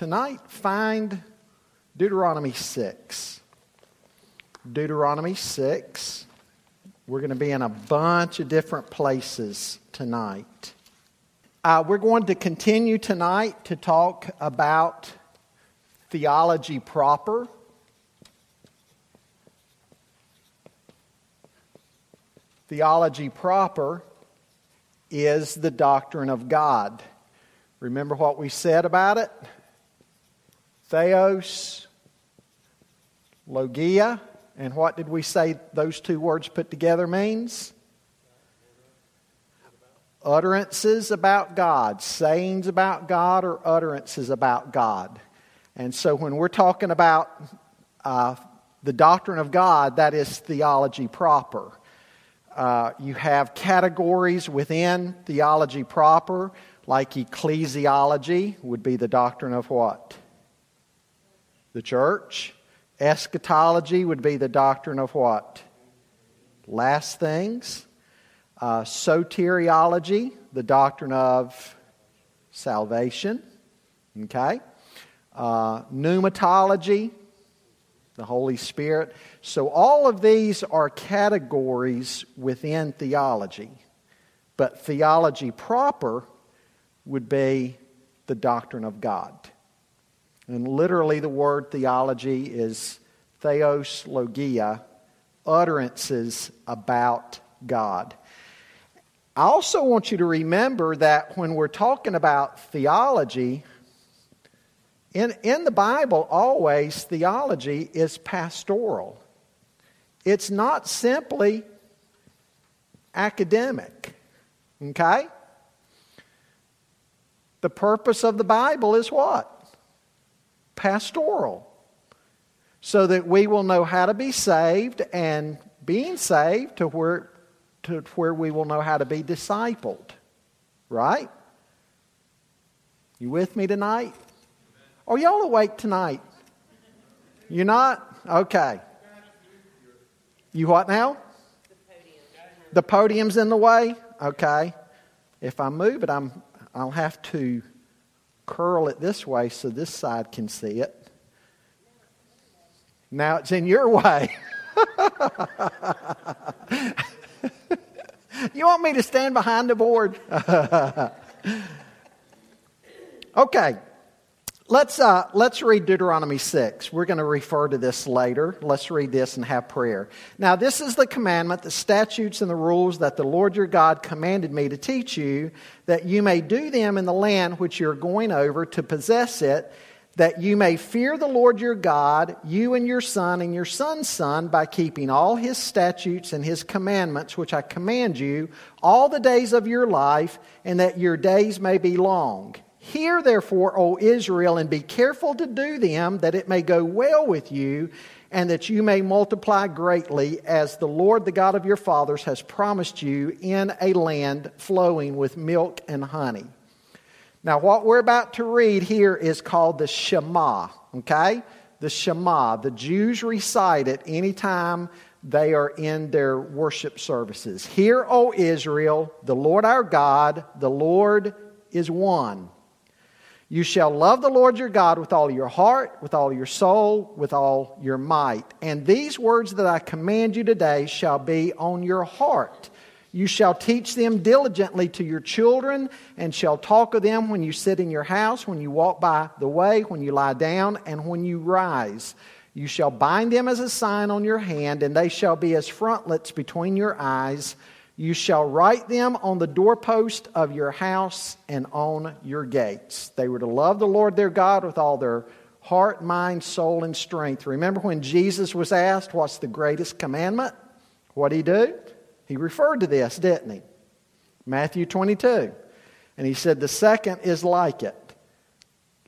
tonight, find Deuteronomy 6. Deuteronomy 6. We're going to be in a bunch of different places tonight. Uh, we're going to continue tonight to talk about theology proper. Theology proper is the doctrine of God. Remember what we said about it? Theos, logia, and what did we say those two words put together means? Utterances about God, sayings about God, or utterances about God. And so when we're talking about uh, the doctrine of God, that is theology proper. Uh, you have categories within theology proper, like ecclesiology would be the doctrine of what? The church. Eschatology would be the doctrine of what? Last things. Uh, soteriology, the doctrine of salvation. Okay? Uh, pneumatology, the Holy Spirit. So, all of these are categories within theology. But theology proper would be the doctrine of God. And literally, the word theology is theos logia, utterances about God. I also want you to remember that when we're talking about theology, in, in the Bible, always theology is pastoral. It's not simply academic. Okay? The purpose of the Bible is what? Pastoral. So that we will know how to be saved and being saved to where, to where we will know how to be discipled. Right? You with me tonight? Are y'all awake tonight? You're not? Okay. You what now? The podium's in the way? Okay. If I move it, I'm, I'll have to curl it this way so this side can see it. Now it's in your way. you want me to stand behind the board? okay. Let's, uh, let's read Deuteronomy 6. We're going to refer to this later. Let's read this and have prayer. Now, this is the commandment, the statutes, and the rules that the Lord your God commanded me to teach you, that you may do them in the land which you're going over to possess it, that you may fear the Lord your God, you and your son and your son's son, by keeping all his statutes and his commandments, which I command you, all the days of your life, and that your days may be long. Hear therefore, O Israel, and be careful to do them, that it may go well with you, and that you may multiply greatly, as the Lord, the God of your fathers, has promised you in a land flowing with milk and honey. Now, what we're about to read here is called the Shema, okay? The Shema. The Jews recite it anytime they are in their worship services. Hear, O Israel, the Lord our God, the Lord is one. You shall love the Lord your God with all your heart, with all your soul, with all your might. And these words that I command you today shall be on your heart. You shall teach them diligently to your children, and shall talk of them when you sit in your house, when you walk by the way, when you lie down, and when you rise. You shall bind them as a sign on your hand, and they shall be as frontlets between your eyes. You shall write them on the doorpost of your house and on your gates. They were to love the Lord their God with all their heart, mind, soul, and strength. Remember when Jesus was asked, What's the greatest commandment? What did he do? He referred to this, didn't he? Matthew 22. And he said, The second is like it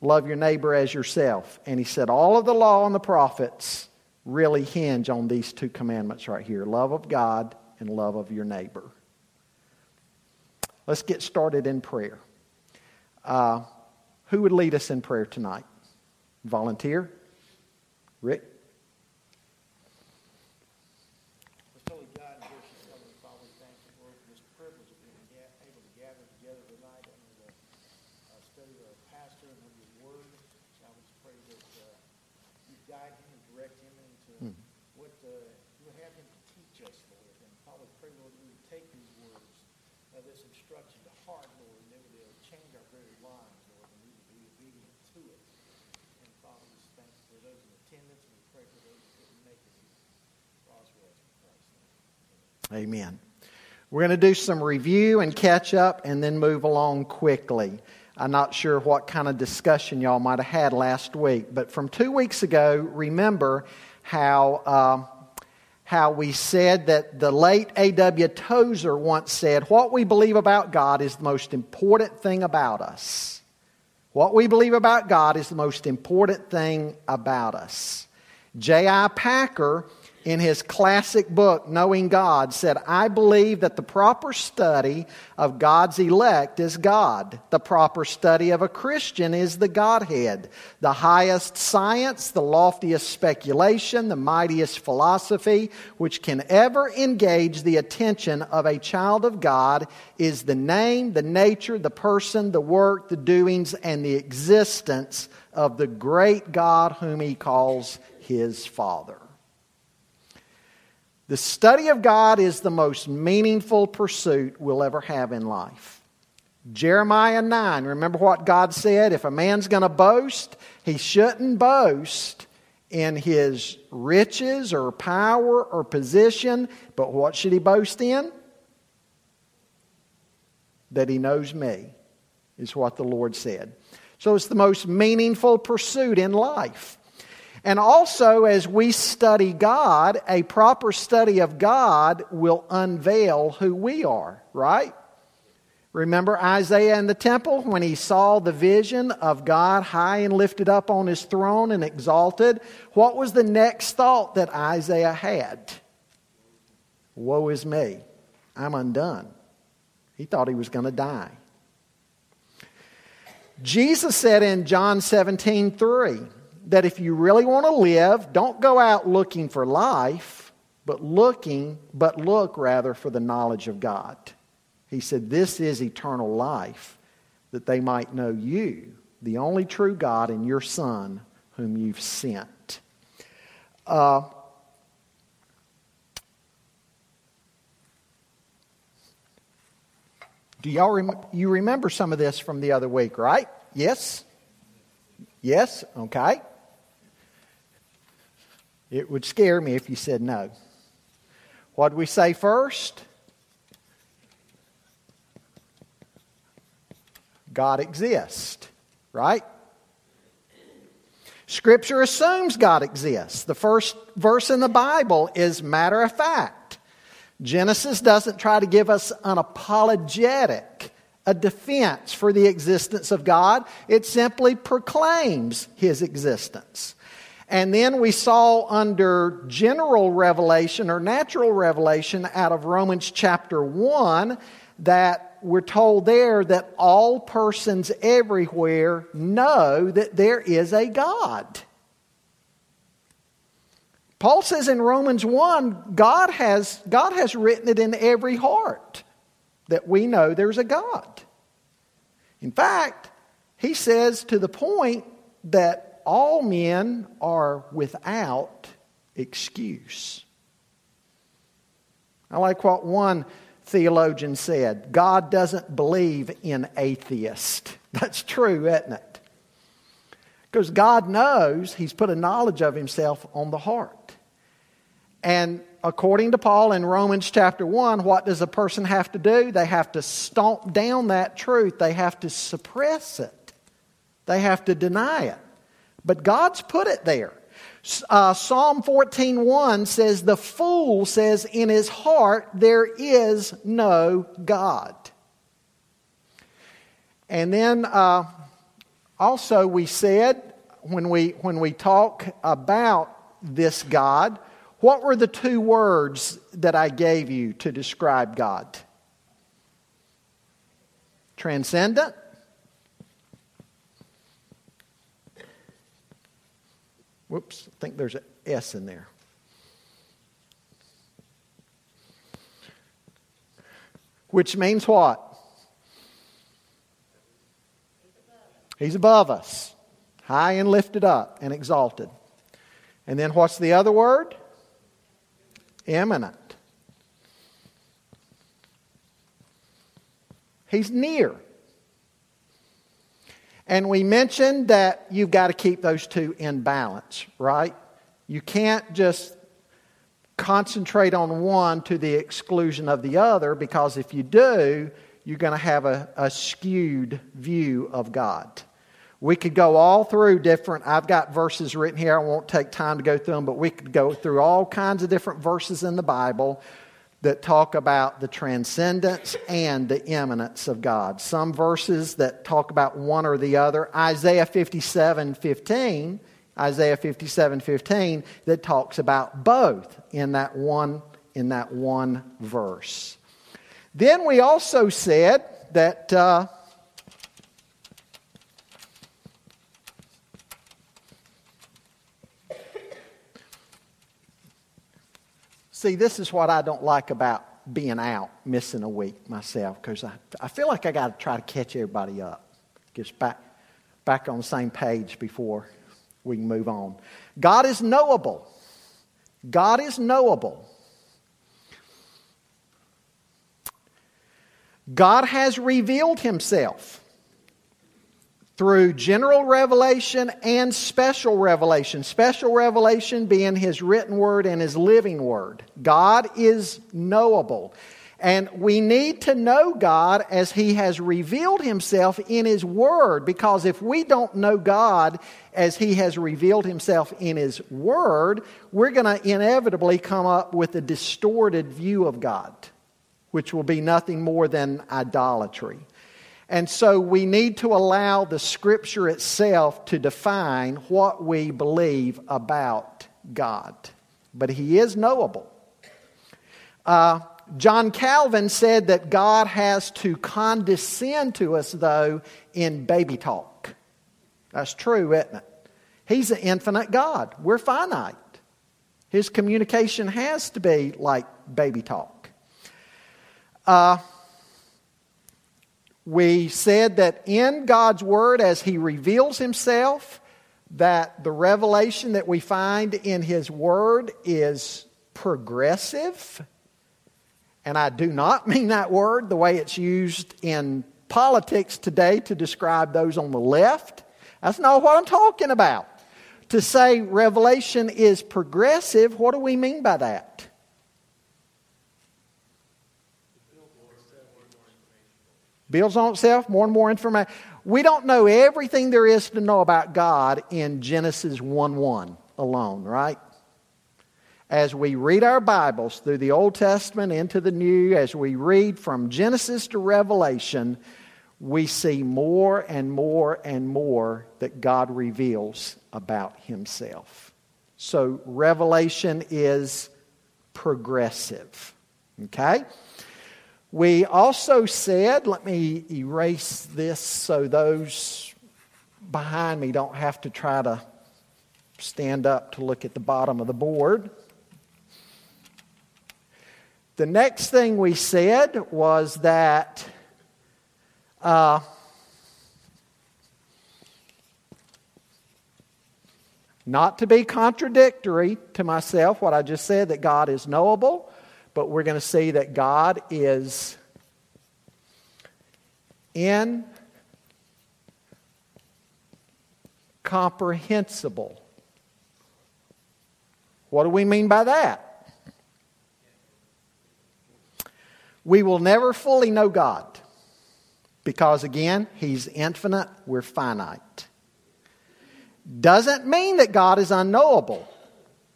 love your neighbor as yourself. And he said, All of the law and the prophets really hinge on these two commandments right here love of God and love of your neighbor. Let's get started in prayer. Uh, who would lead us in prayer tonight? Volunteer? Rick? able to gather together tonight under the uh, study of our pastor and under his word. Now uh, you would have him to teach us, Lord. And Father, pray, Lord, we would take these words, uh, this instruction to heart, Lord, and it would uh, change our very lives, Lord, and we would be obedient to it. And Father, we thank you for those in attendance, and we pray for those that didn't make it here. Crossroads for Christ. Amen. We're going to do some review and catch up and then move along quickly. I'm not sure what kind of discussion y'all might have had last week, but from two weeks ago, remember how, uh, how we said that the late A.W. Tozer once said, What we believe about God is the most important thing about us. What we believe about God is the most important thing about us. J.I. Packer in his classic book, Knowing God, said, I believe that the proper study of God's elect is God. The proper study of a Christian is the Godhead. The highest science, the loftiest speculation, the mightiest philosophy which can ever engage the attention of a child of God is the name, the nature, the person, the work, the doings, and the existence of the great God whom he calls his Father. The study of God is the most meaningful pursuit we'll ever have in life. Jeremiah 9, remember what God said? If a man's going to boast, he shouldn't boast in his riches or power or position, but what should he boast in? That he knows me, is what the Lord said. So it's the most meaningful pursuit in life. And also, as we study God, a proper study of God will unveil who we are, right? Remember Isaiah in the temple when he saw the vision of God high and lifted up on his throne and exalted? What was the next thought that Isaiah had? Woe is me, I'm undone. He thought he was going to die. Jesus said in John 17, 3, that if you really want to live, don't go out looking for life, but looking, but look rather for the knowledge of God. He said, This is eternal life, that they might know you, the only true God, and your Son, whom you've sent. Uh, do y'all rem- you remember some of this from the other week, right? Yes? Yes? Okay. It would scare me if you said no. What did we say first? God exists, right? Scripture assumes God exists. The first verse in the Bible is matter of fact. Genesis doesn't try to give us an apologetic, a defense for the existence of God. It simply proclaims his existence. And then we saw under general revelation or natural revelation out of Romans chapter 1 that we're told there that all persons everywhere know that there is a God. Paul says in Romans 1, God has, God has written it in every heart that we know there's a God. In fact, he says to the point that all men are without excuse. I like what one theologian said God doesn't believe in atheists. That's true, isn't it? Because God knows He's put a knowledge of Himself on the heart. And according to Paul in Romans chapter 1, what does a person have to do? They have to stomp down that truth, they have to suppress it, they have to deny it. But God's put it there. Uh, Psalm 14:1 says, "The fool says in his heart there is no God." And then uh, also we said when we when we talk about this God, what were the two words that I gave you to describe God? Transcendent Whoops, I think there's an S in there. Which means what? He's above us, high and lifted up and exalted. And then what's the other word? immanent. He's near. And we mentioned that you've got to keep those two in balance, right? You can't just concentrate on one to the exclusion of the other because if you do, you're going to have a, a skewed view of God. We could go all through different, I've got verses written here. I won't take time to go through them, but we could go through all kinds of different verses in the Bible that talk about the transcendence and the immanence of God. Some verses that talk about one or the other. Isaiah 57 15, Isaiah 57 15, that talks about both in that one, in that one verse. Then we also said that. Uh, See, this is what I don't like about being out, missing a week myself, because I, I feel like I got to try to catch everybody up, get back, back on the same page before we can move on. God is knowable. God is knowable. God has revealed himself through general revelation and special revelation. Special revelation being His written word and His living word. God is knowable. And we need to know God as He has revealed Himself in His Word, because if we don't know God as He has revealed Himself in His Word, we're going to inevitably come up with a distorted view of God, which will be nothing more than idolatry. And so we need to allow the Scripture itself to define what we believe about God. But He is knowable. Uh, John Calvin said that God has to condescend to us, though, in baby talk. That's true, isn't it? He's an infinite God. We're finite. His communication has to be like baby talk. Uh, we said that in God's Word, as He reveals Himself, that the revelation that we find in His Word is progressive. And I do not mean that word the way it's used in politics today to describe those on the left. That's not what I'm talking about. To say revelation is progressive, what do we mean by that? Builds on itself, more and more information. We don't know everything there is to know about God in Genesis 1 1 alone, right? As we read our Bibles through the Old Testament into the New, as we read from Genesis to Revelation, we see more and more and more that God reveals about Himself. So, revelation is progressive. Okay? We also said, let me erase this so those behind me don't have to try to stand up to look at the bottom of the board. The next thing we said was that uh, not to be contradictory to myself, what I just said, that God is knowable, but we're going to say that God is incomprehensible. What do we mean by that? We will never fully know God because, again, He's infinite, we're finite. Doesn't mean that God is unknowable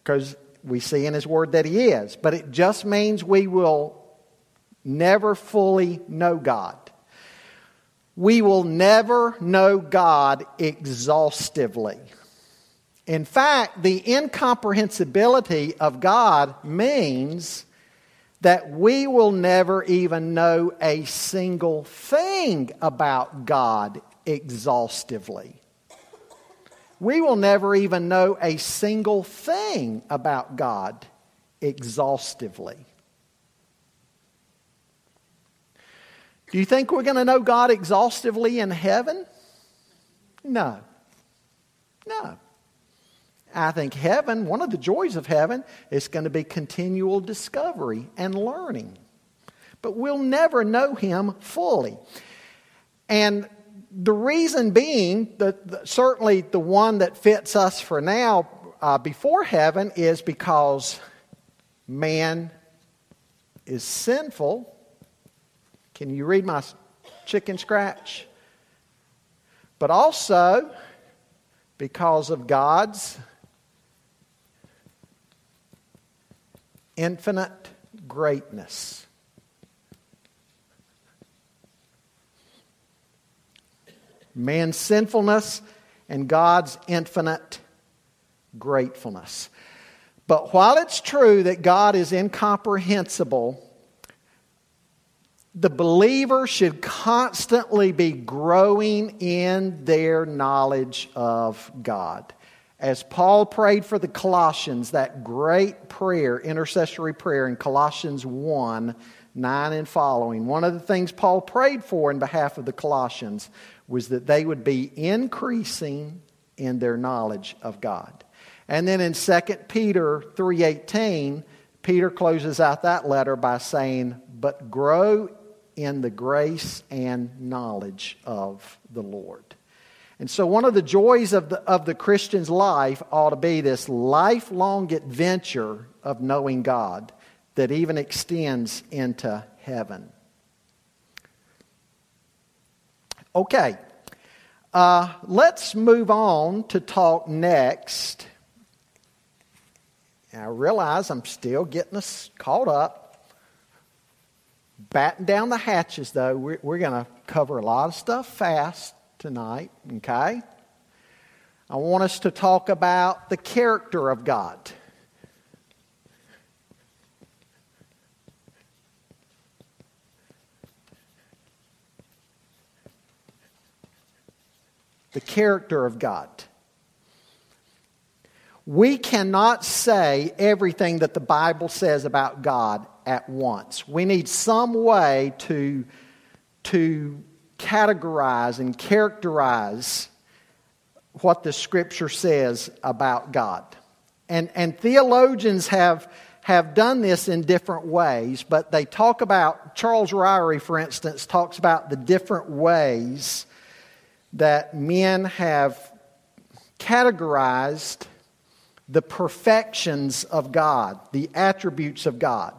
because we see in His Word that He is, but it just means we will never fully know God. We will never know God exhaustively. In fact, the incomprehensibility of God means that we will never even know a single thing about God exhaustively we will never even know a single thing about God exhaustively. Do you think we're going to know God exhaustively in heaven? No. No. I think heaven, one of the joys of heaven, is going to be continual discovery and learning. But we'll never know Him fully. And the reason being, that certainly the one that fits us for now uh, before heaven, is because man is sinful. Can you read my chicken scratch? But also because of God's infinite greatness. Man's sinfulness and God's infinite gratefulness. But while it's true that God is incomprehensible, the believer should constantly be growing in their knowledge of God. As Paul prayed for the Colossians, that great prayer, intercessory prayer in Colossians 1 9 and following, one of the things Paul prayed for in behalf of the Colossians was that they would be increasing in their knowledge of God. And then in 2 Peter 3:18, Peter closes out that letter by saying, "But grow in the grace and knowledge of the Lord." And so one of the joys of the, of the Christian's life ought to be this lifelong adventure of knowing God that even extends into heaven. Okay, uh, let's move on to talk next. I realize I'm still getting us caught up. Batten down the hatches, though. We're, we're going to cover a lot of stuff fast tonight, okay? I want us to talk about the character of God. The character of God. We cannot say everything that the Bible says about God at once. We need some way to, to categorize and characterize what the Scripture says about God. And, and theologians have, have done this in different ways, but they talk about, Charles Ryrie, for instance, talks about the different ways that men have categorized the perfections of God, the attributes of God.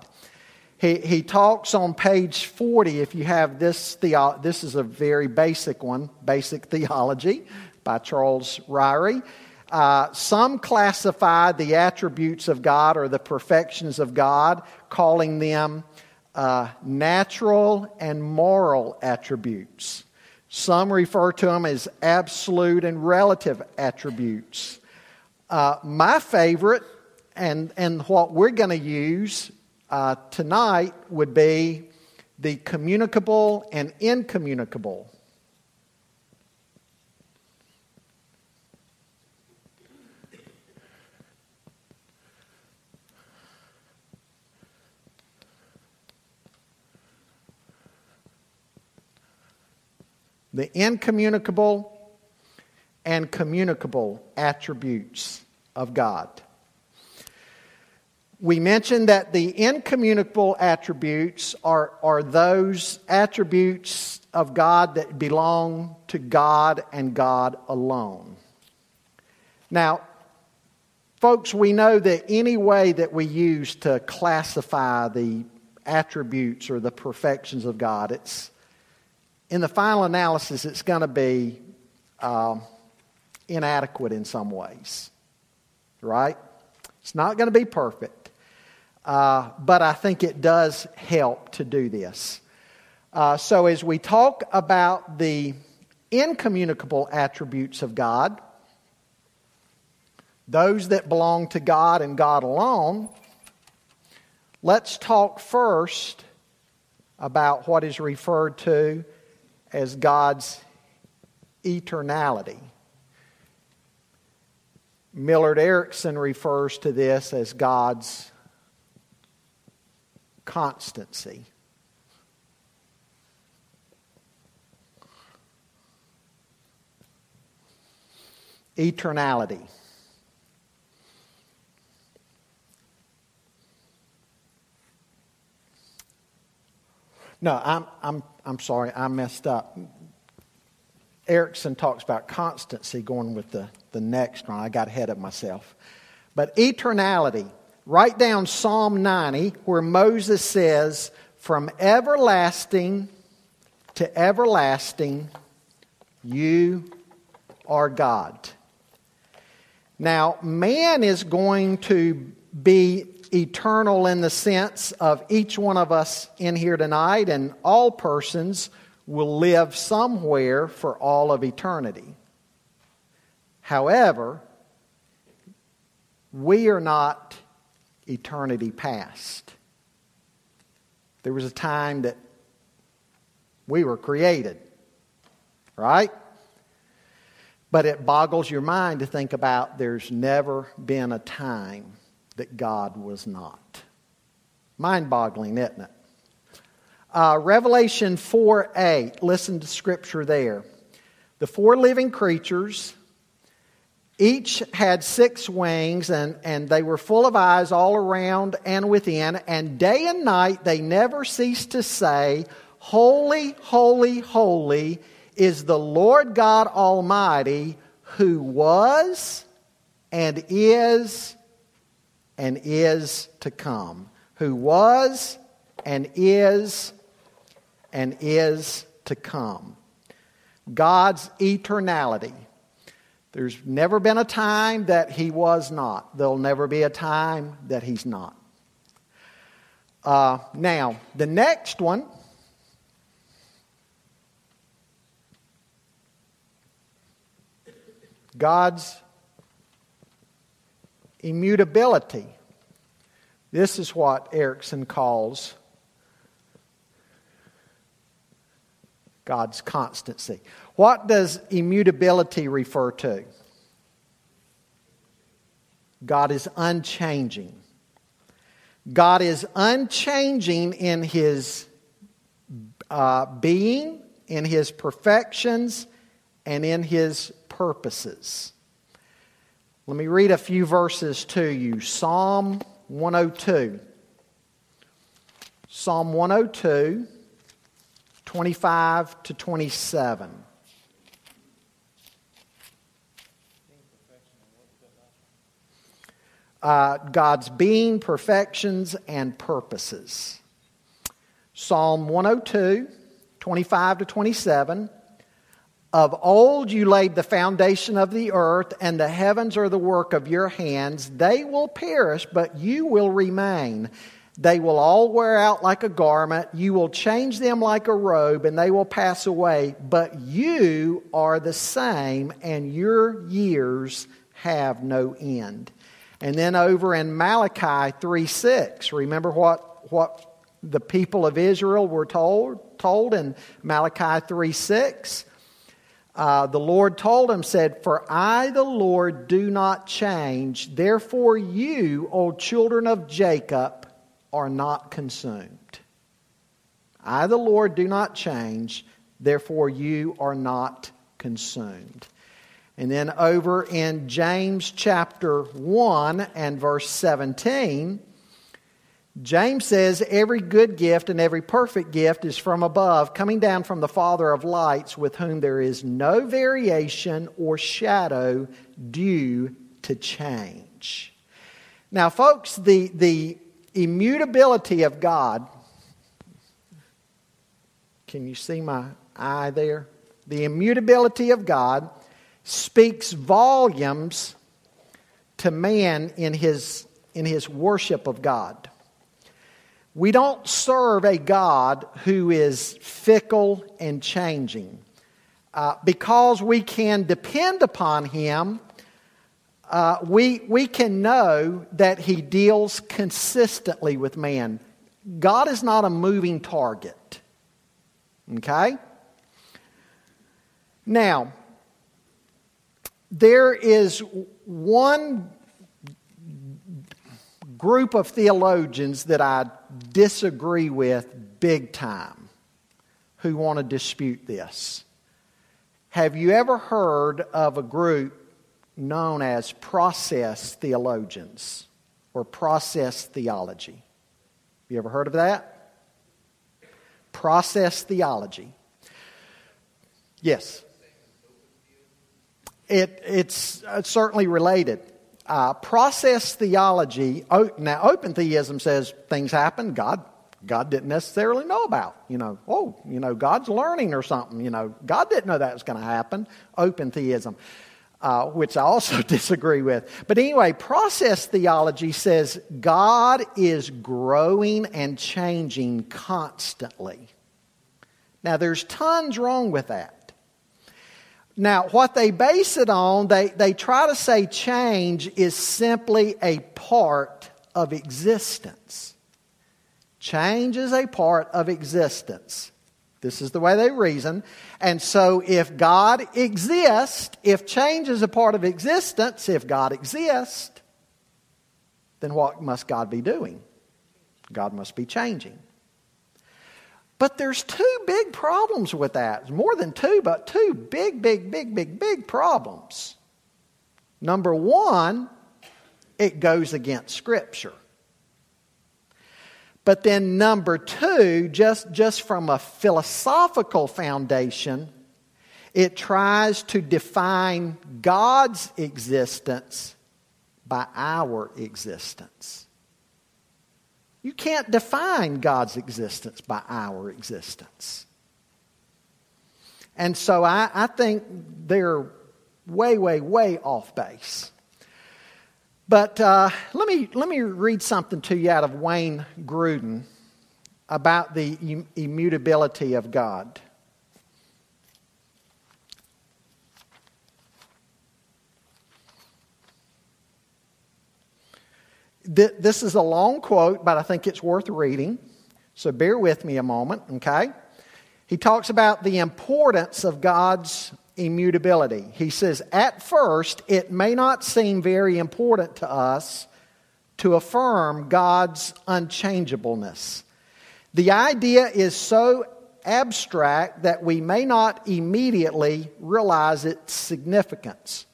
He, he talks on page 40, if you have this, theo- this is a very basic one, Basic Theology by Charles Ryrie. Uh, some classify the attributes of God or the perfections of God, calling them uh, natural and moral attributes. Some refer to them as absolute and relative attributes. Uh, my favorite, and, and what we're going to use uh, tonight, would be the communicable and incommunicable. The incommunicable and communicable attributes of God. We mentioned that the incommunicable attributes are, are those attributes of God that belong to God and God alone. Now, folks, we know that any way that we use to classify the attributes or the perfections of God, it's in the final analysis, it's going to be um, inadequate in some ways, right? It's not going to be perfect, uh, but I think it does help to do this. Uh, so, as we talk about the incommunicable attributes of God, those that belong to God and God alone, let's talk first about what is referred to as God's eternality. Millard Erickson refers to this as God's constancy. Eternality. No, I'm, I'm, I'm sorry, I messed up. Erickson talks about constancy going with the, the next one. I got ahead of myself. But eternality, write down Psalm 90, where Moses says, From everlasting to everlasting, you are God. Now, man is going to be eternal in the sense of each one of us in here tonight, and all persons will live somewhere for all of eternity. However, we are not eternity past. There was a time that we were created, right? But it boggles your mind to think about there's never been a time that God was not. Mind boggling, isn't it? Uh, Revelation 4 8, listen to scripture there. The four living creatures each had six wings, and, and they were full of eyes all around and within, and day and night they never ceased to say, Holy, holy, holy is the Lord God Almighty, who was and is and is to come. Who was and is and is to come. God's eternality. There's never been a time that he was not. There'll never be a time that he's not. Uh, now, the next one God's immutability. This is what Erickson calls God's constancy. What does immutability refer to? God is unchanging. God is unchanging in his uh, being, in his perfections, and in his purposes. Let me read a few verses to you. Psalm 102. Psalm 102, 25 to 27. Uh, God's being, perfections, and purposes. Psalm 102, 25 to 27. Of old you laid the foundation of the earth, and the heavens are the work of your hands. They will perish, but you will remain. They will all wear out like a garment. You will change them like a robe, and they will pass away. But you are the same, and your years have no end. And then over in Malachi 3 6, remember what, what the people of Israel were told, told in Malachi 3 6? Uh, the Lord told him, said, For I, the Lord, do not change. Therefore, you, O children of Jacob, are not consumed. I, the Lord, do not change. Therefore, you are not consumed. And then over in James chapter 1 and verse 17, James says, Every good gift and every perfect gift is from above, coming down from the Father of lights, with whom there is no variation or shadow due to change. Now, folks, the, the immutability of God, can you see my eye there? The immutability of God speaks volumes to man in his, in his worship of God. We don't serve a God who is fickle and changing. Uh, because we can depend upon Him, uh, we, we can know that He deals consistently with man. God is not a moving target. Okay? Now, there is one group of theologians that I disagree with big time who want to dispute this. Have you ever heard of a group known as process theologians or process theology? You ever heard of that? Process theology. Yes. It, it's uh, certainly related. Uh, process theology, now open theism says things happen, God God didn't necessarily know about. You know, oh, you know, God's learning or something. You know, God didn't know that was going to happen. Open theism, uh, which I also disagree with. But anyway, process theology says God is growing and changing constantly. Now, there's tons wrong with that. Now, what they base it on, they, they try to say change is simply a part of existence. Change is a part of existence. This is the way they reason. And so, if God exists, if change is a part of existence, if God exists, then what must God be doing? God must be changing. But there's two big problems with that. More than two, but two big, big, big, big, big problems. Number one, it goes against Scripture. But then number two, just, just from a philosophical foundation, it tries to define God's existence by our existence. You can't define God's existence by our existence. And so I, I think they're way, way, way off base. But uh, let, me, let me read something to you out of Wayne Grudem about the immutability of God. This is a long quote, but I think it's worth reading. So bear with me a moment, okay? He talks about the importance of God's immutability. He says, At first, it may not seem very important to us to affirm God's unchangeableness. The idea is so abstract that we may not immediately realize its significance.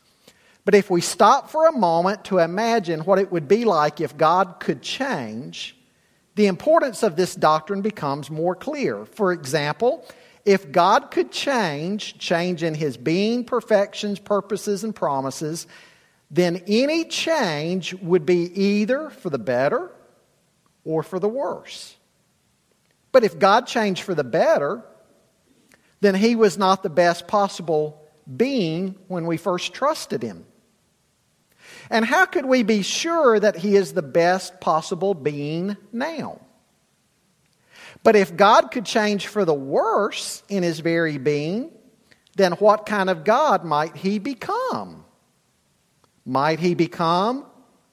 But if we stop for a moment to imagine what it would be like if God could change, the importance of this doctrine becomes more clear. For example, if God could change, change in his being, perfections, purposes, and promises, then any change would be either for the better or for the worse. But if God changed for the better, then he was not the best possible being when we first trusted him. And how could we be sure that He is the best possible being now? But if God could change for the worse in His very being, then what kind of God might He become? Might He become,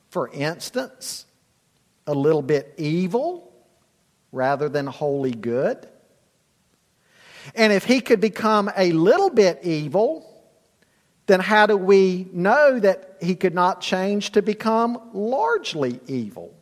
for instance, a little bit evil rather than wholly good? And if He could become a little bit evil, then how do we know that he could not change to become largely evil?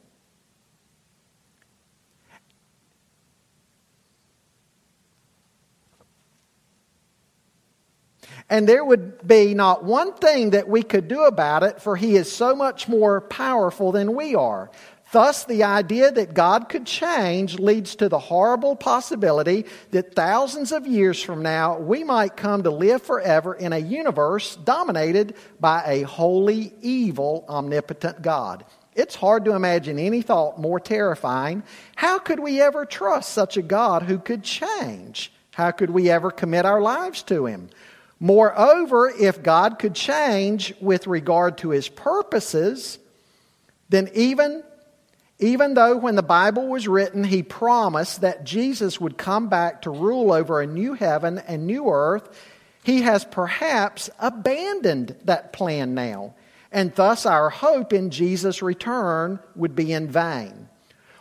And there would be not one thing that we could do about it, for he is so much more powerful than we are. Thus, the idea that God could change leads to the horrible possibility that thousands of years from now we might come to live forever in a universe dominated by a wholly evil, omnipotent God. It's hard to imagine any thought more terrifying. How could we ever trust such a God who could change? How could we ever commit our lives to Him? Moreover, if God could change with regard to His purposes, then even even though when the Bible was written, he promised that Jesus would come back to rule over a new heaven and new earth, he has perhaps abandoned that plan now. And thus our hope in Jesus' return would be in vain.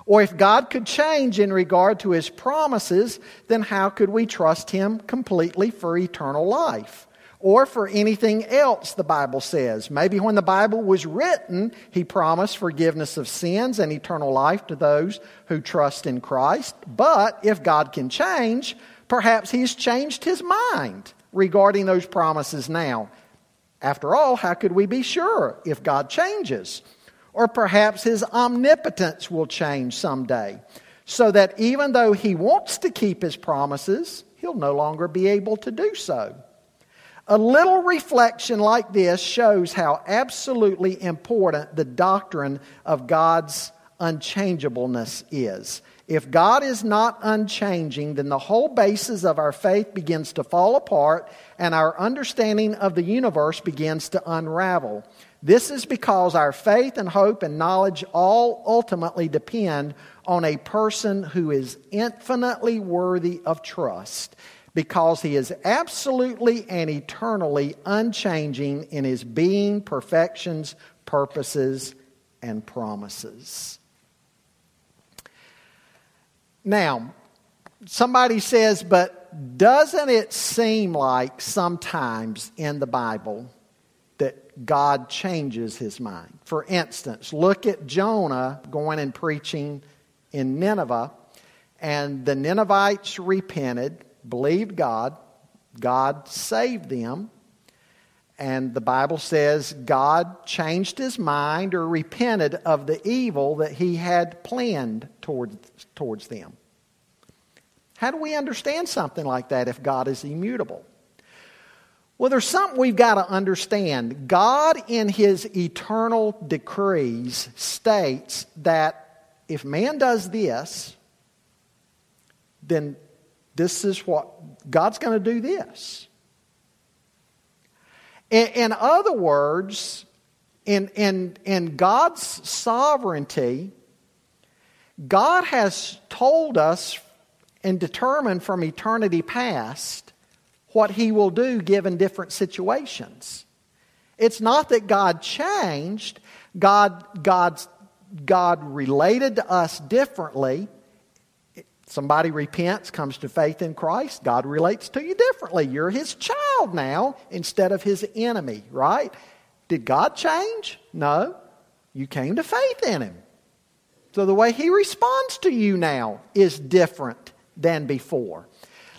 Or if God could change in regard to his promises, then how could we trust him completely for eternal life? Or for anything else, the Bible says. Maybe when the Bible was written, he promised forgiveness of sins and eternal life to those who trust in Christ. But if God can change, perhaps he's changed his mind regarding those promises now. After all, how could we be sure if God changes? Or perhaps his omnipotence will change someday. so that even though he wants to keep his promises, he'll no longer be able to do so. A little reflection like this shows how absolutely important the doctrine of God's unchangeableness is. If God is not unchanging, then the whole basis of our faith begins to fall apart and our understanding of the universe begins to unravel. This is because our faith and hope and knowledge all ultimately depend on a person who is infinitely worthy of trust because he is absolutely and eternally unchanging in his being, perfections, purposes, and promises. Now, somebody says, but doesn't it seem like sometimes in the Bible that God changes his mind? For instance, look at Jonah going and preaching in Nineveh, and the Ninevites repented, believed God, God saved them. And the Bible says God changed his mind or repented of the evil that he had planned towards, towards them. How do we understand something like that if God is immutable? Well, there's something we've got to understand. God, in his eternal decrees, states that if man does this, then this is what God's going to do this. In, in other words, in, in, in God's sovereignty, God has told us and determined from eternity past what He will do given different situations. It's not that God changed, God, God, God related to us differently. Somebody repents, comes to faith in Christ, God relates to you differently. You're his child now instead of his enemy, right? Did God change? No. You came to faith in him. So the way he responds to you now is different than before.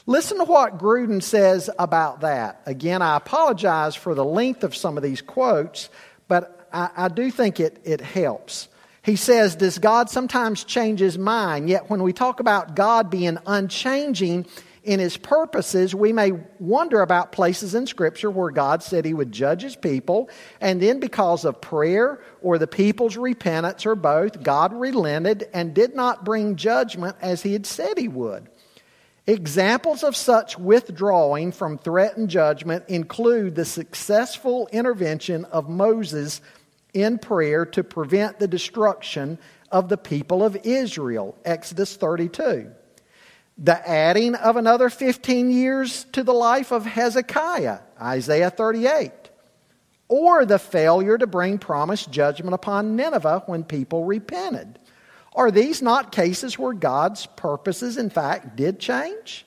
Listen to what Grudem says about that. Again, I apologize for the length of some of these quotes, but I, I do think it, it helps. He says, Does God sometimes change his mind? Yet when we talk about God being unchanging in his purposes, we may wonder about places in Scripture where God said he would judge his people, and then because of prayer or the people's repentance or both, God relented and did not bring judgment as he had said he would. Examples of such withdrawing from threatened judgment include the successful intervention of Moses in prayer to prevent the destruction of the people of Israel, Exodus 32. The adding of another 15 years to the life of Hezekiah, Isaiah 38. Or the failure to bring promised judgment upon Nineveh when people repented. Are these not cases where God's purposes, in fact, did change?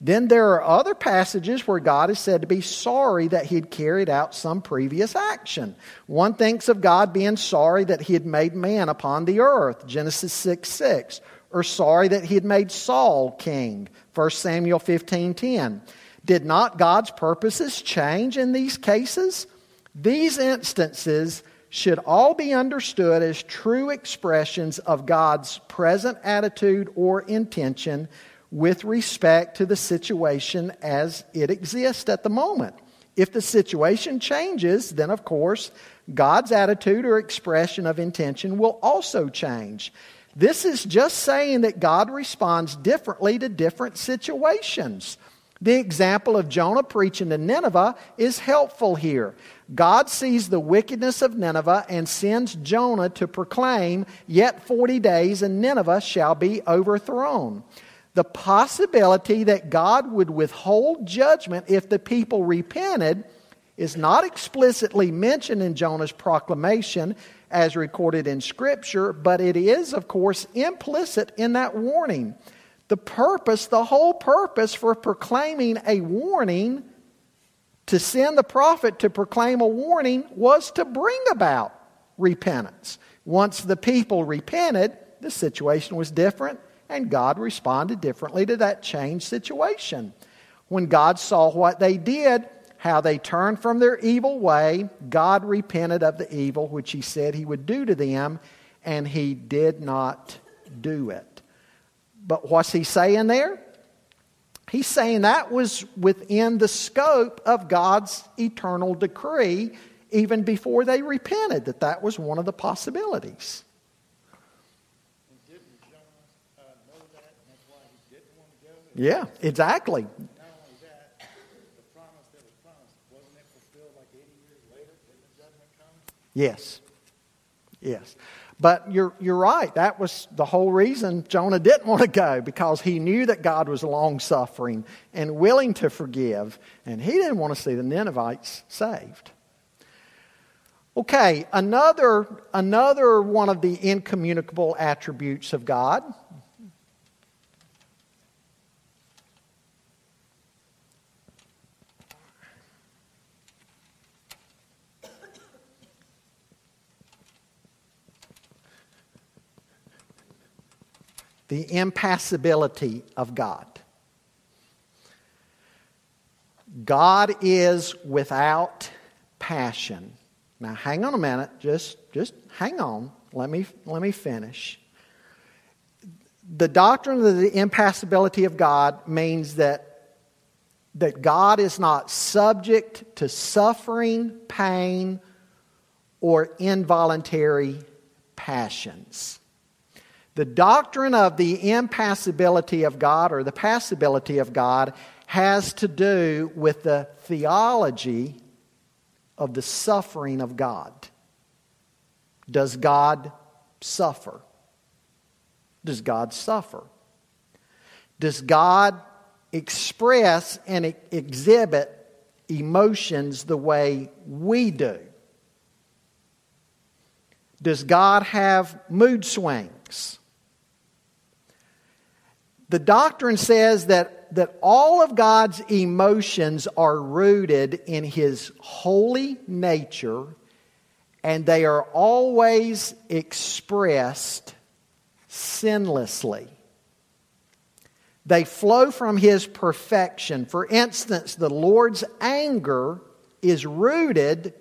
Then there are other passages where God is said to be sorry that he had carried out some previous action. One thinks of God being sorry that he had made man upon the earth, Genesis 6 6, or sorry that he had made Saul king, 1 Samuel 15 10. Did not God's purposes change in these cases? These instances should all be understood as true expressions of God's present attitude or intention with respect to the situation as it exists at the moment. If the situation changes, then of course, God's attitude or expression of intention will also change. This is just saying that God responds differently to different situations. The example of Jonah preaching to Nineveh is helpful here. God sees the wickedness of Nineveh and sends Jonah to proclaim, Yet 40 days and Nineveh shall be overthrown the possibility that God would withhold judgment if the people repented is not explicitly mentioned in Jonah's proclamation as recorded in Scripture, but it is, of course, implicit in that warning. The purpose, the whole purpose for proclaiming a warning, to send the prophet to proclaim a warning, was to bring about repentance. Once the people repented, the situation was different and God responded differently to that changed situation. When God saw what they did, how they turned from their evil way, God repented of the evil which He said He would do to them, and He did not do it. But what's he saying there? He's saying that was within the scope of God's eternal decree even before they repented, that that was one of the possibilities. Yeah, exactly. Yes. Yes. But you're, you're right. That was the whole reason Jonah didn't want to go because he knew that God was long suffering and willing to forgive, and he didn't want to see the Ninevites saved. Okay, another, another one of the incommunicable attributes of God the impassibility of God. God is without passion. Now, hang on a minute. Just, just hang on. Let me, let me finish. The doctrine of the impassibility of God means that, that God is not subject to suffering, pain, or involuntary passions. The doctrine of the impassibility of God or the passibility of God has to do with the theology of the suffering of God. Does God suffer? Does God suffer? Does God express and exhibit emotions the way we do? Does God have mood swings? The doctrine says that, that all of God's emotions are rooted in His holy nature and they are always expressed sinlessly. They flow from His perfection. For instance, the Lord's anger is rooted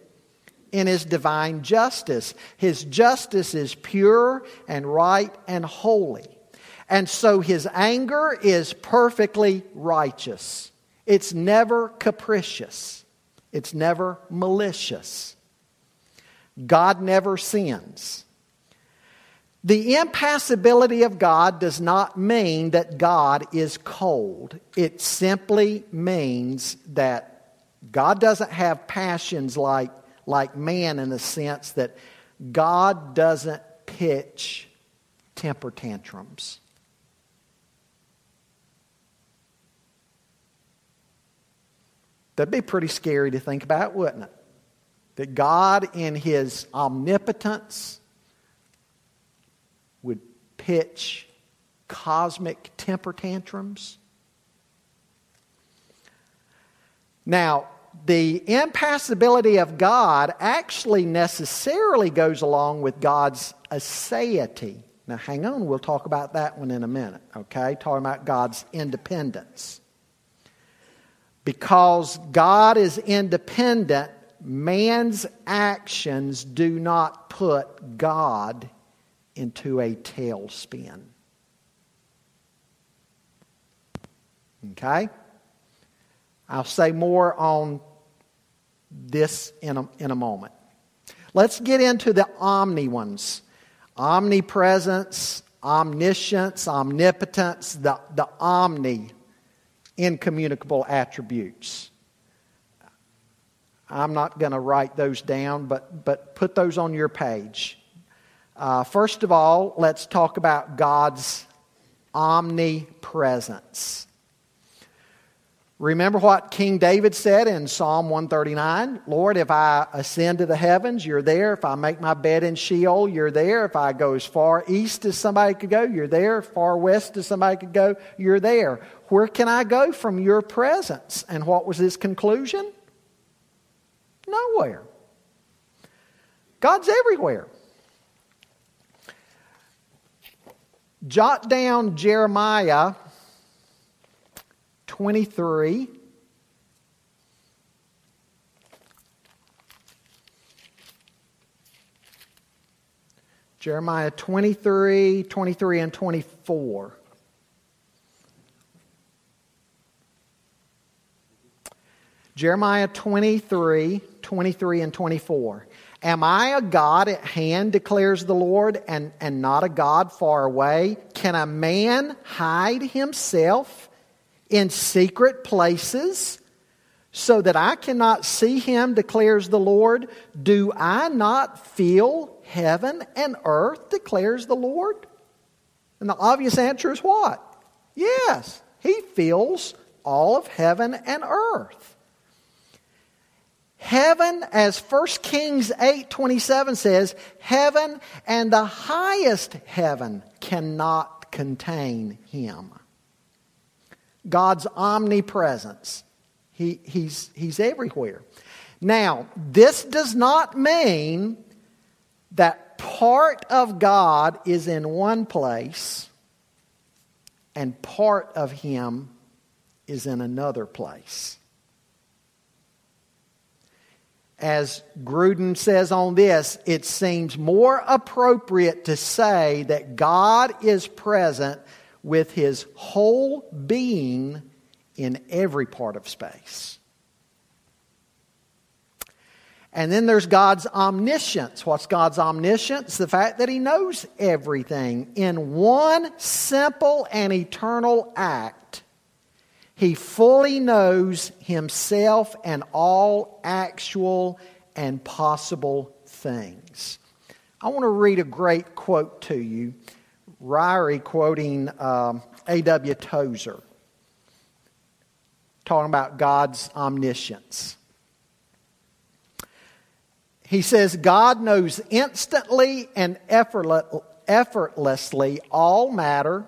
in His divine justice. His justice is pure and right and holy. And so his anger is perfectly righteous. It's never capricious. It's never malicious. God never sins. The impassibility of God does not mean that God is cold. It simply means that God doesn't have passions like, like man in the sense that God doesn't pitch temper tantrums. That'd be pretty scary to think about, wouldn't it? That God, in His omnipotence, would pitch cosmic temper tantrums. Now, the impassibility of God actually necessarily goes along with God's aseity. Now, hang on, we'll talk about that one in a minute, okay? Talking about God's independence. Because God is independent, man's actions do not put God into a tailspin. Okay? I'll say more on this in a, in a moment. Let's get into the omni ones omnipresence, omniscience, omnipotence, the, the omni incommunicable attributes. I'm not going to write those down, but, but put those on your page. Uh, first of all, let's talk about God's omnipresence. Remember what King David said in Psalm 139 Lord, if I ascend to the heavens, you're there. If I make my bed in Sheol, you're there. If I go as far east as somebody could go, you're there. Far west as somebody could go, you're there. Where can I go from your presence? And what was his conclusion? Nowhere. God's everywhere. Jot down Jeremiah 23. Jeremiah 23, 23, and 24. Jeremiah 23, 23 and 24. Am I a God at hand, declares the Lord, and, and not a God far away? Can a man hide himself in secret places so that I cannot see him, declares the Lord? Do I not feel heaven and earth, declares the Lord? And the obvious answer is what? Yes, he feels all of heaven and earth. Heaven, as 1 Kings 8 27 says, heaven and the highest heaven cannot contain him. God's omnipresence. He, he's, he's everywhere. Now, this does not mean that part of God is in one place and part of Him is in another place as Grudem says on this, it seems more appropriate to say that God is present with his whole being in every part of space. And then there's God's omniscience. What's God's omniscience? The fact that He knows everything. In one simple and eternal act, he fully knows himself and all actual and possible things. I want to read a great quote to you. Ryrie quoting um, A.W. Tozer, talking about God's omniscience. He says, God knows instantly and effortlessly all matter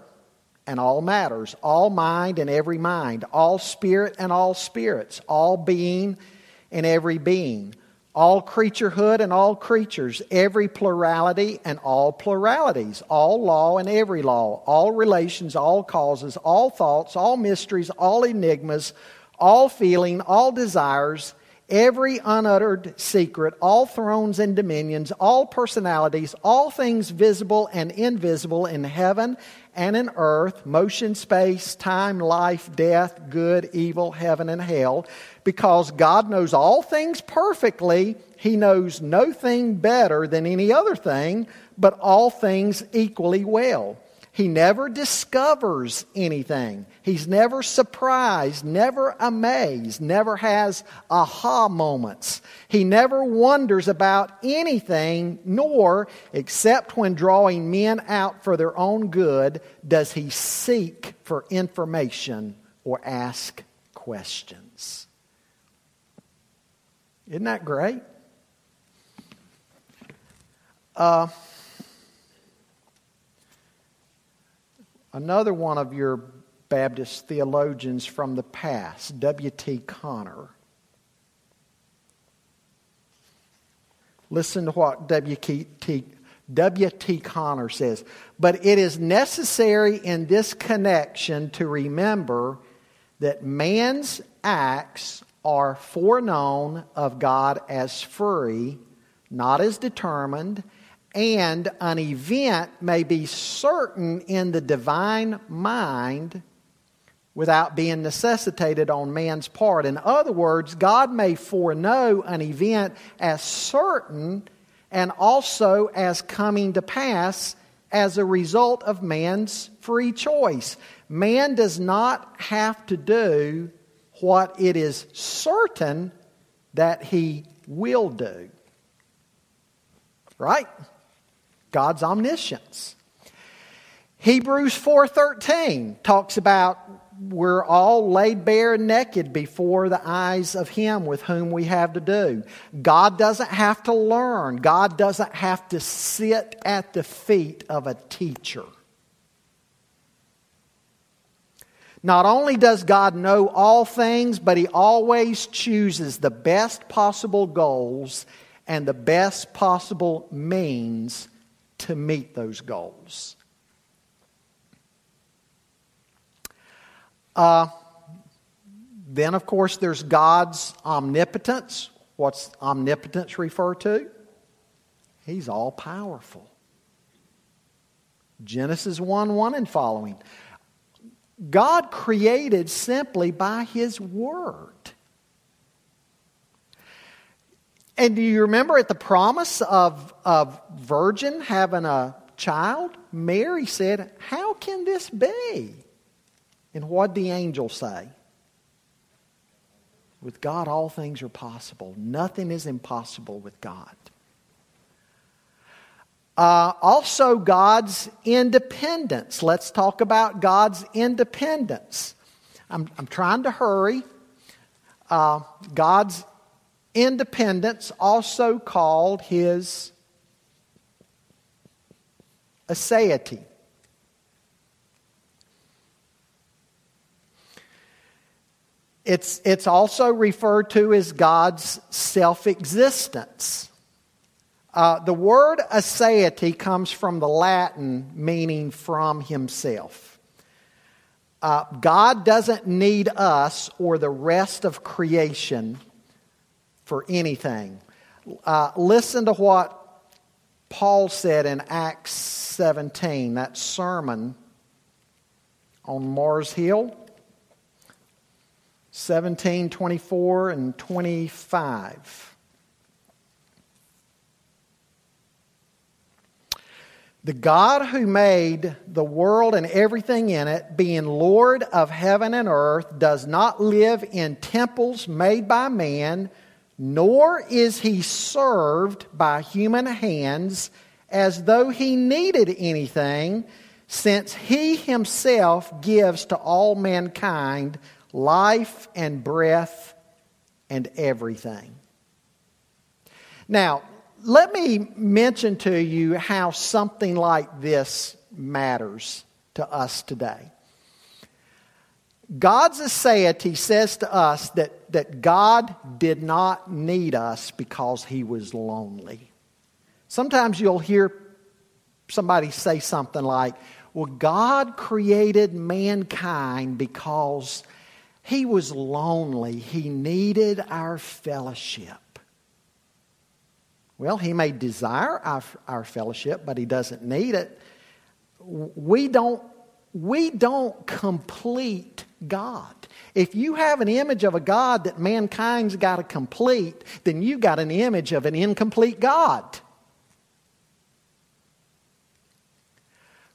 and all matters, all mind and every mind, all spirit and all spirits, all being and every being, all creaturehood and all creatures, every plurality and all pluralities, all law and every law, all relations, all causes, all thoughts, all mysteries, all enigmas, all feeling, all desires, every unuttered secret, all thrones and dominions, all personalities, all things visible and invisible in heaven and in earth, motion, space, time, life, death, good, evil, heaven, and hell. Because God knows all things perfectly, He knows no thing better than any other thing, but all things equally well. He never discovers anything. He's never surprised, never amazed, never has aha moments. He never wonders about anything, nor, except when drawing men out for their own good, does he seek for information or ask questions. Isn't that great? Uh, Another one of your Baptist theologians from the past, W.T. Conner. Listen to what W.T. W.T. Conner says. But it is necessary in this connection to remember that man's acts are foreknown of God as free, not as determined, and an event may be certain in the divine mind without being necessitated on man's part. In other words, God may foreknow an event as certain and also as coming to pass as a result of man's free choice. Man does not have to do what it is certain that he will do. Right? God's omniscience. Hebrews 4:13 talks about we're all laid bare and naked before the eyes of him with whom we have to do. God doesn't have to learn. God doesn't have to sit at the feet of a teacher. Not only does God know all things, but he always chooses the best possible goals and the best possible means to meet those goals. Uh, then, of course, there's God's omnipotence. What's omnipotence refer to? He's all powerful. Genesis 1 1 and following. God created simply by His Word. And do you remember at the promise of, of virgin having a child? Mary said, How can this be? And what did the angel say? With God, all things are possible. Nothing is impossible with God. Uh, also, God's independence. Let's talk about God's independence. I'm, I'm trying to hurry. Uh, God's independence, also called his aseity. It's, it's also referred to as God's self existence. Uh, the word aseity comes from the Latin meaning from himself. Uh, God doesn't need us or the rest of creation for anything. Uh, listen to what Paul said in Acts 17, that sermon on Mars Hill. 17, 24, and 25. The God who made the world and everything in it, being Lord of heaven and earth, does not live in temples made by man, nor is he served by human hands as though he needed anything, since he himself gives to all mankind life and breath and everything. Now, let me mention to you how something like this matters to us today. God's aseity says to us that, that God did not need us because he was lonely. Sometimes you'll hear somebody say something like, Well, God created mankind because he was lonely. He needed our fellowship. Well, he may desire our, our fellowship, but he doesn't need it. We don't, we don't complete God. If you have an image of a God that mankind's got to complete, then you've got an image of an incomplete God.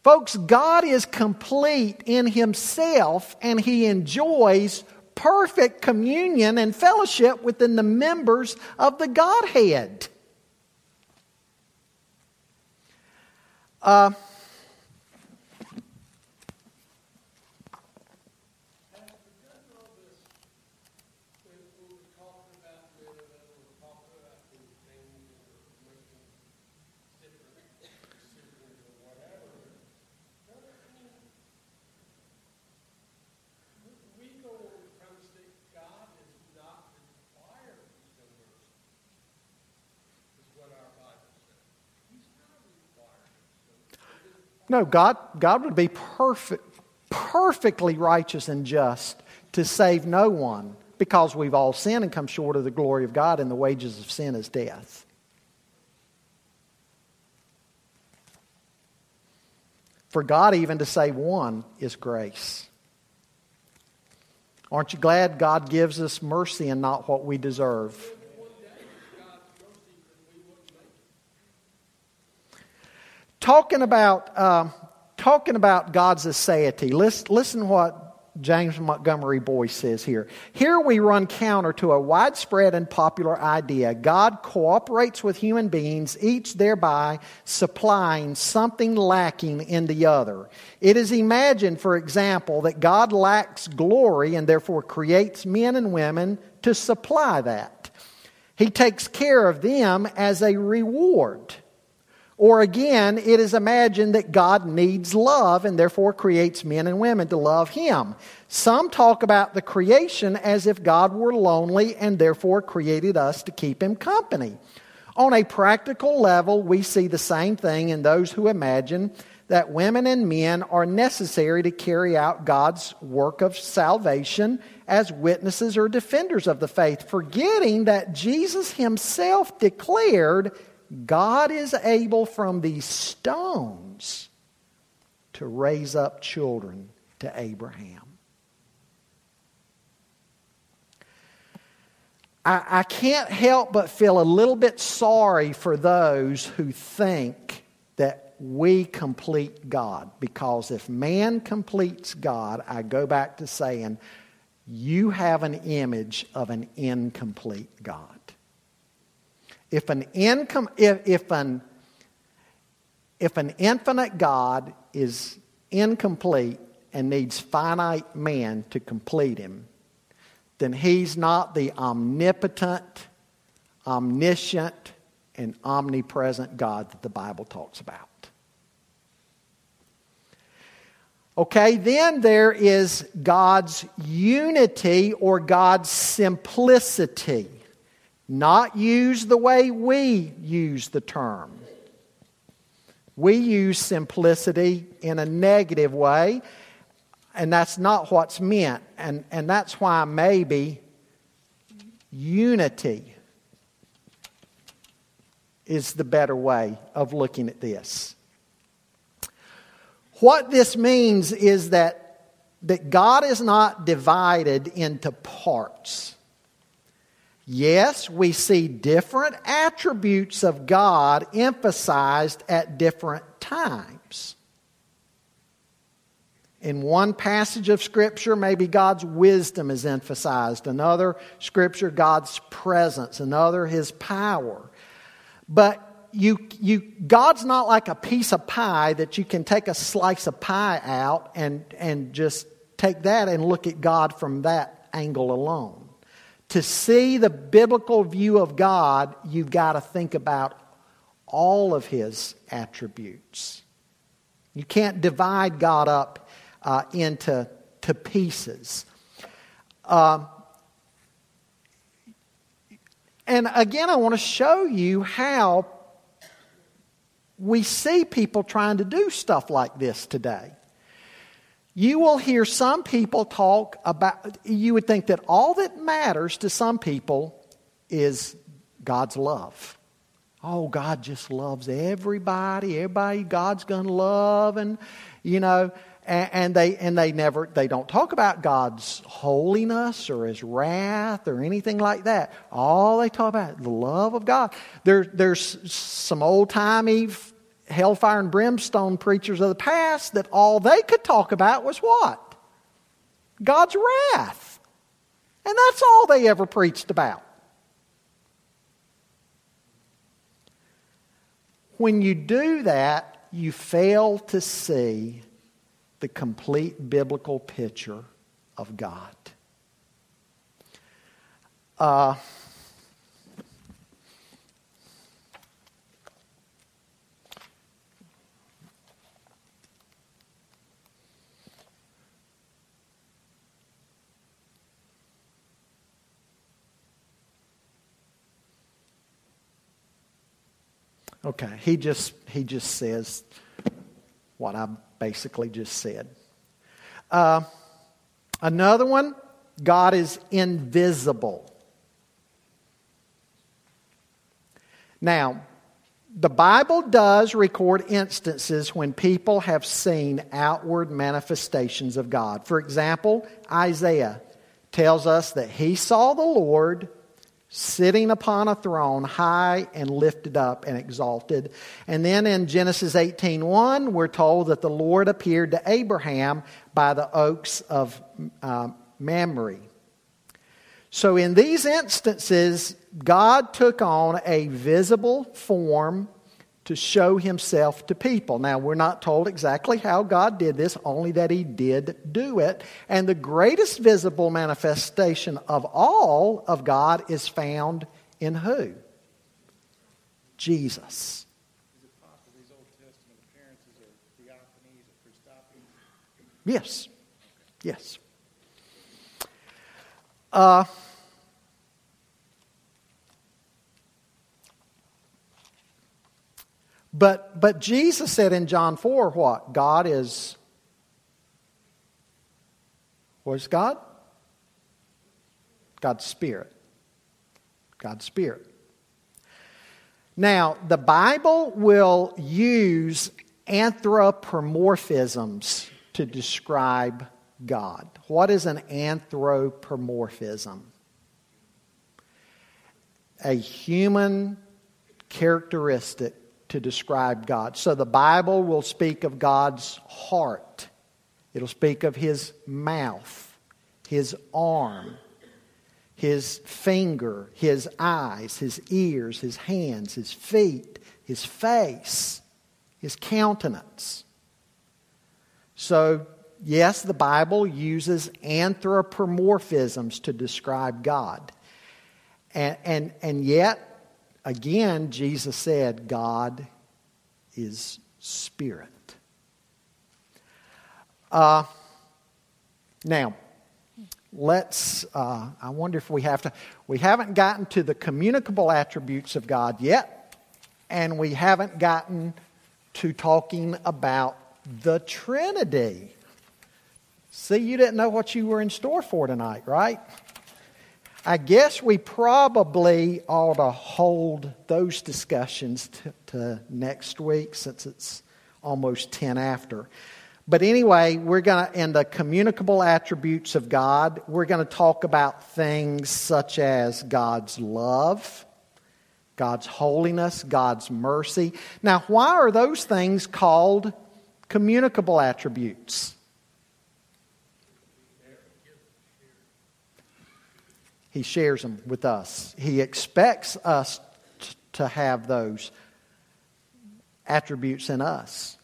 Folks, God is complete in Himself and He enjoys perfect communion and fellowship within the members of the Godhead. Uh, No, God, God would be perfect, perfectly righteous and just to save no one because we've all sinned and come short of the glory of God, and the wages of sin is death. For God even to save one is grace. Aren't you glad God gives us mercy and not what we deserve? Talking about, uh, talking about God's aseity, listen, listen what James Montgomery Boice says here. Here we run counter to a widespread and popular idea. God cooperates with human beings, each thereby supplying something lacking in the other. It is imagined, for example, that God lacks glory and therefore creates men and women to supply that. He takes care of them as a reward. Or again, it is imagined that God needs love and therefore creates men and women to love Him. Some talk about the creation as if God were lonely and therefore created us to keep Him company. On a practical level, we see the same thing in those who imagine that women and men are necessary to carry out God's work of salvation as witnesses or defenders of the faith, forgetting that Jesus Himself declared God is able from these stones to raise up children to Abraham. I, I can't help but feel a little bit sorry for those who think that we complete God. Because if man completes God, I go back to saying, you have an image of an incomplete God. If an, incom- if, if, an, if an infinite God is incomplete and needs finite man to complete him, then he's not the omnipotent, omniscient, and omnipresent God that the Bible talks about. Okay, then there is God's unity or God's simplicity. Not used the way we use the term. We use simplicity in a negative way, and that's not what's meant. And, and that's why maybe unity is the better way of looking at this. What this means is that, that God is not divided into parts. Yes, we see different attributes of God emphasized at different times. In one passage of Scripture, maybe God's wisdom is emphasized. Another Scripture, God's presence. Another, His power. But you, you, God's not like a piece of pie that you can take a slice of pie out and, and just take that and look at God from that angle alone. To see the biblical view of God, you've got to think about all of his attributes. You can't divide God up uh, into to pieces. Uh, and again, I want to show you how we see people trying to do stuff like this today. You will hear some people talk about, you would think that all that matters to some people is God's love. Oh, God just loves everybody. Everybody God's going to love, and you know, and, and, they and they never they don't talk about God's holiness or His wrath or anything like that. All they talk about the love of God. There, there's some old timey hellfire and brimstone preachers of the past that all they could talk about was what? God's wrath. And that's all they ever preached about. When you do that, you fail to see the complete biblical picture of God. Uh, Okay, he just he just says what I basically just said. Uh, another one, God is invisible. Now, the Bible does record instances when people have seen outward manifestations of God. For example, Isaiah tells us that he saw the Lord sitting upon a throne high and lifted up and exalted. And then in genesis 18.1 we're told that the lord appeared to abraham by the oaks of uh, mamre. So in these instances god took on a visible form to show himself to people. Now, we're not told exactly how God did this, only that he did do it. And the greatest visible manifestation of all of God is found in who? Jesus. Yes. Yes. Uh, But, but Jesus said in John 4 what? God is. What is God? God's Spirit. God's Spirit. Now, the Bible will use anthropomorphisms to describe God. What is an anthropomorphism? a human characteristic to describe God. So the Bible will speak of God's heart, it'll speak of his mouth, his arm, his finger, his eyes, his ears, his hands, his feet, his face, his countenance. So, yes, the Bible uses anthropomorphisms to describe God. And, and, and yet, again, Jesus said, God is spirit. Uh, now, let's, uh, I wonder if we have to, we haven't gotten to the communicable attributes of God yet, and we haven't gotten to talking about the Trinity. See, you didn't know what you were in store for tonight, right? I guess we probably ought to hold those discussions to, to next week since it's almost 10 after. But anyway, we're going to, in the communicable attributes of God, we're going to talk about things such as God's love, God's holiness, God's mercy. Now, why are those things called communicable attributes? He shares them with us. He expects us to have those attributes in us.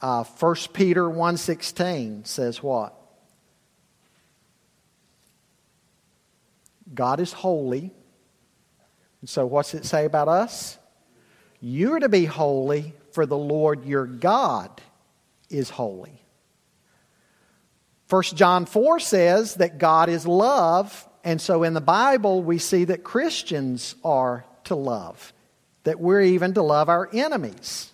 Uh, 1 Peter 1.16 says what? God is holy. And so what's it say about us? You're to be holy, for the Lord your God is holy. 1 John 4 says that God is love, and so in the Bible we see that Christians are to love, that we're even to love our enemies.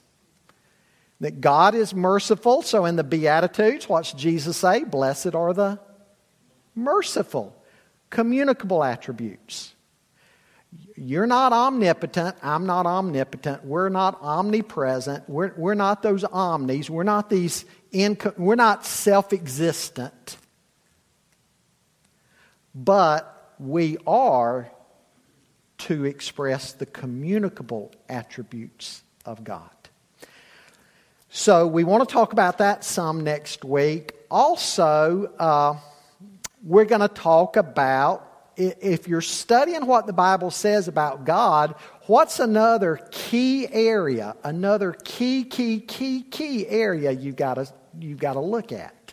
That God is merciful. So in the Beatitudes, what's Jesus say? Blessed are the merciful. Communicable attributes. You're not omnipotent. I'm not omnipotent. We're not omnipresent. We're, we're not those omnis. We're not these. Inco- we're not self-existent. But we are to express the communicable attributes of God. So we want to talk about that some next week. Also, uh, we're going to talk about if you're studying what the Bible says about God, what's another key area, another key, key, key, key area you've got to, you've got to look at?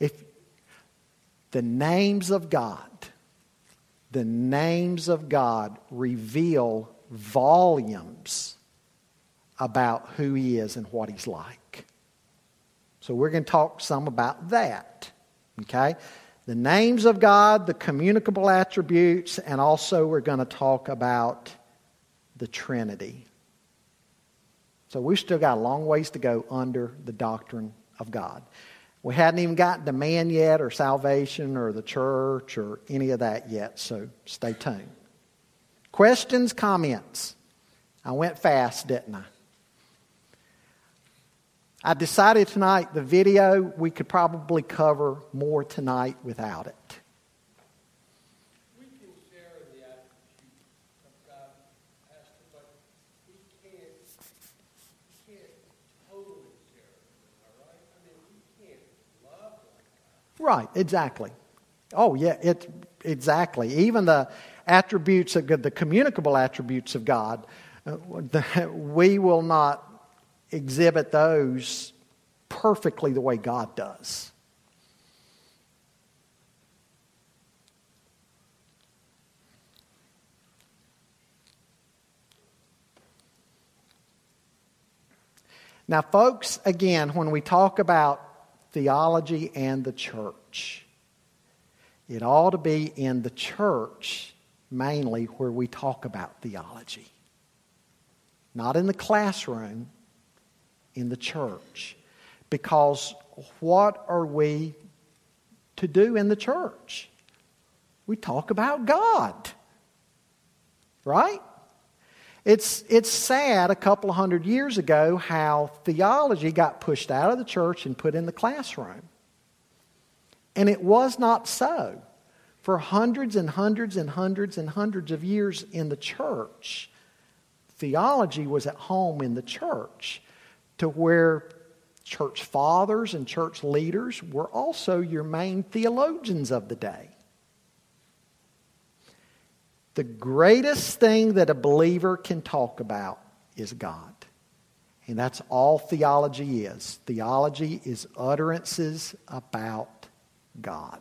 If the names of God, the names of God reveal volumes about who he is and what he's like. So we're going to talk some about that. Okay? The names of God, the communicable attributes, and also we're going to talk about the Trinity. So we've still got a long ways to go under the doctrine of God. We hadn't even gotten to man yet, or salvation, or the church, or any of that yet, so stay tuned. Questions, comments? I went fast, didn't I? I decided tonight the video, we could probably cover more tonight without it. Right, exactly. Oh, yeah, it, exactly. Even the attributes of God, the communicable attributes of God, uh, we will not exhibit those perfectly the way God does. Now, folks, again, when we talk about theology and the church, it ought to be in the church mainly where we talk about theology. Not in the classroom, in the church. Because what are we to do in the church? We talk about God. Right? It's, it's sad a couple of hundred years ago how theology got pushed out of the church and put in the classroom. And it was not so. For hundreds and hundreds and hundreds and hundreds of years in the church, theology was at home in the church to where church fathers and church leaders were also your main theologians of the day. The greatest thing that a believer can talk about is God. And that's all theology is. Theology is utterances about God.